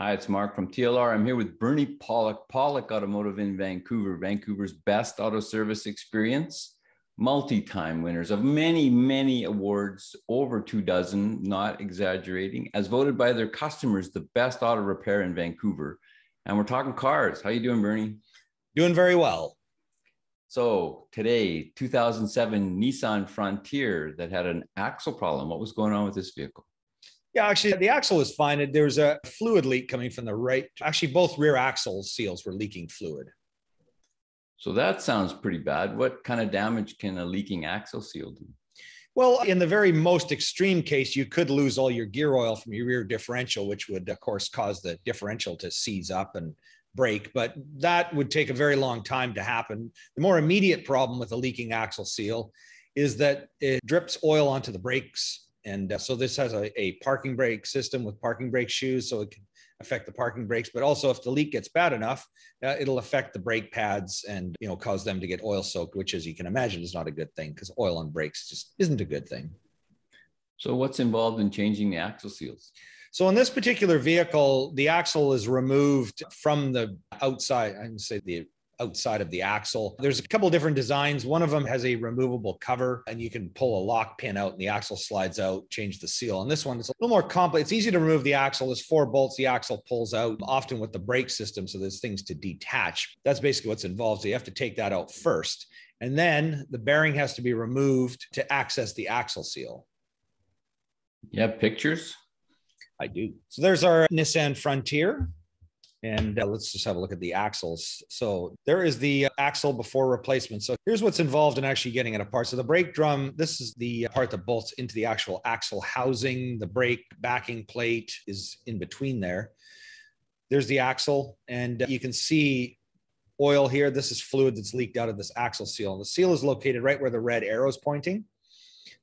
Hi, it's Mark from TLR. I'm here with Bernie Pawlik, Pawlik Automotive in Vancouver, Vancouver's best auto service experience, multi time winners of many, many awards, over two dozen, not exaggerating, as voted by their customers, the best auto repair in Vancouver. And we're talking cars. How you doing, Bernie? Doing very well. So today, 2007 Nissan Frontier that had an axle problem. What was going on with this vehicle? Yeah, actually, the axle was fine. There was a fluid leak coming from the right. Actually, both rear axle seals were leaking fluid. So that sounds pretty bad. What kind of damage can a leaking axle seal do? Well, in the very most extreme case, you could lose all your gear oil from your rear differential, which would, of course, cause the differential to seize up and break. But that would take a very long time to happen. The more immediate problem with a leaking axle seal is that it drips oil onto the brakes and uh, so this has a, a parking brake system with parking brake shoes, so it can affect the parking brakes. But also, if the leak gets bad enough, uh, it'll affect the brake pads and you know cause them to get oil soaked, which, as you can imagine, is not a good thing because oil on brakes just isn't a good thing. So, what's involved in changing the axle seals? So, in this particular vehicle, the axle is removed from the outside. I can say the outside of the axle. There's a couple different designs. One of them has a removable cover and you can pull a lock pin out and the axle slides out, change the seal. And this one is a little more complex. It's easy to remove the axle. There's four bolts. The axle pulls out often with the brake system. So there's things to detach. That's basically what's involved. So you have to take that out first. And then the bearing has to be removed to access the axle seal. You have pictures? I do. So there's our Nissan Frontier. And uh, let's just have a look at the axles. So there is the axle before replacement. So here's what's involved in actually getting it apart. So the brake drum, this is the part that bolts into the actual axle housing. The brake backing plate is in between there. There's the axle, and you can see oil here. This is fluid that's leaked out of this axle seal. And the seal is located right where the red arrow is pointing.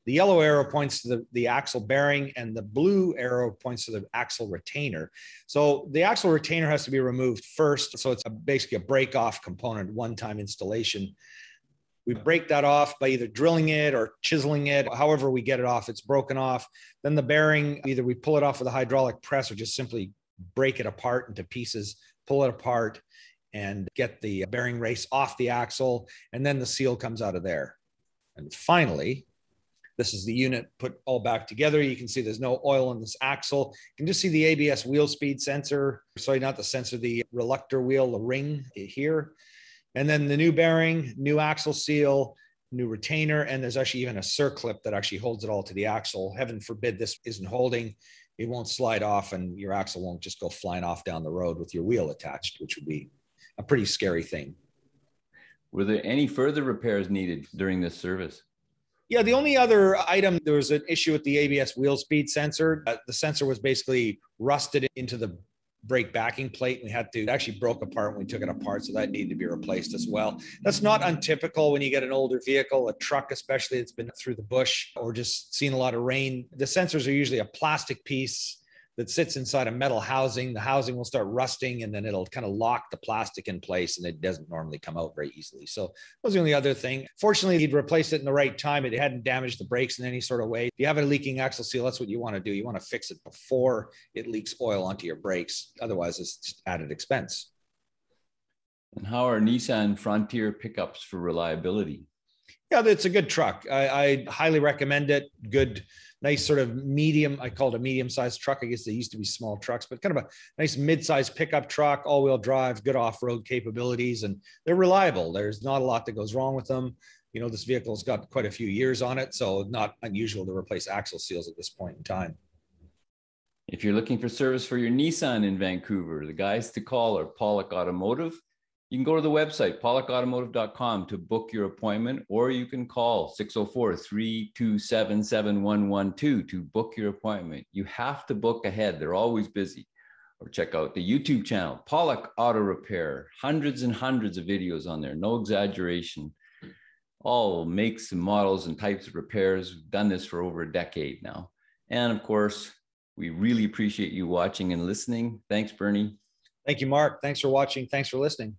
The yellow arrow points to the, the axle bearing and the blue arrow points to the axle retainer. So the axle retainer has to be removed first. So it's a, basically a break off component, one time installation. We break that off by either drilling it or chiseling it, however we get it off, it's broken off. Then the bearing, either we pull it off with a hydraulic press or just simply break it apart into pieces, pull it apart and get the bearing race off the axle. And then the seal comes out of there. And finally, this is the unit put all back together. You can see there's no oil in this axle. You can just see the ABS wheel speed sensor. Sorry, not the sensor, the reluctor wheel, the ring here. And then the new bearing, new axle seal, new retainer, and there's actually even a circlip that actually holds it all to the axle. Heaven forbid this isn't holding. It won't slide off and your axle won't just go flying off down the road with your wheel attached, which would be a pretty scary thing. Were there any further repairs needed during this service? Yeah, the only other item there was an issue with the ABS wheel speed sensor. Uh, the sensor was basically rusted into the brake backing plate. We had to actually broke apart when we took it apart, so that needed to be replaced as well. That's not untypical when you get an older vehicle, a truck especially that's been through the bush or just seen a lot of rain. The sensors are usually a plastic piece that sits inside a metal housing. The housing will start rusting and then it'll kind of lock the plastic in place and it doesn't normally come out very easily. So that was the only other thing. Fortunately, he'd replaced it in the right time. It hadn't damaged the brakes in any sort of way. If you have a leaking axle seal, that's what you want to do. You want to fix it before it leaks oil onto your brakes. Otherwise, it's just added expense. And how are Nissan Frontier pickups for reliability? Yeah, it's a good truck. I, I highly recommend it. Good nice sort of medium. I call it a medium sized truck. I guess they used to be small trucks, but kind of a nice mid sized pickup truck, all wheel drive, good off road capabilities, and they're reliable. There's not a lot that goes wrong with them. You know, this vehicle's got quite a few years on it, so not unusual to replace axle seals at this point in time. If you're looking for service for your Nissan in Vancouver, the guys to call are Pawlik Automotive you can go to the website, pawlikautomotive.com to book your appointment, or you can call 604 327 7112 to book your appointment. You have to book ahead, they're always busy. Or check out the YouTube channel, Pawlik Auto Repair. Hundreds and hundreds of videos on there, no exaggeration. All makes and models and types of repairs. We've done this for over a decade now. And of course, we really appreciate you watching and listening. Thanks, Bernie. Thank you, Mark. Thanks for watching. Thanks for listening.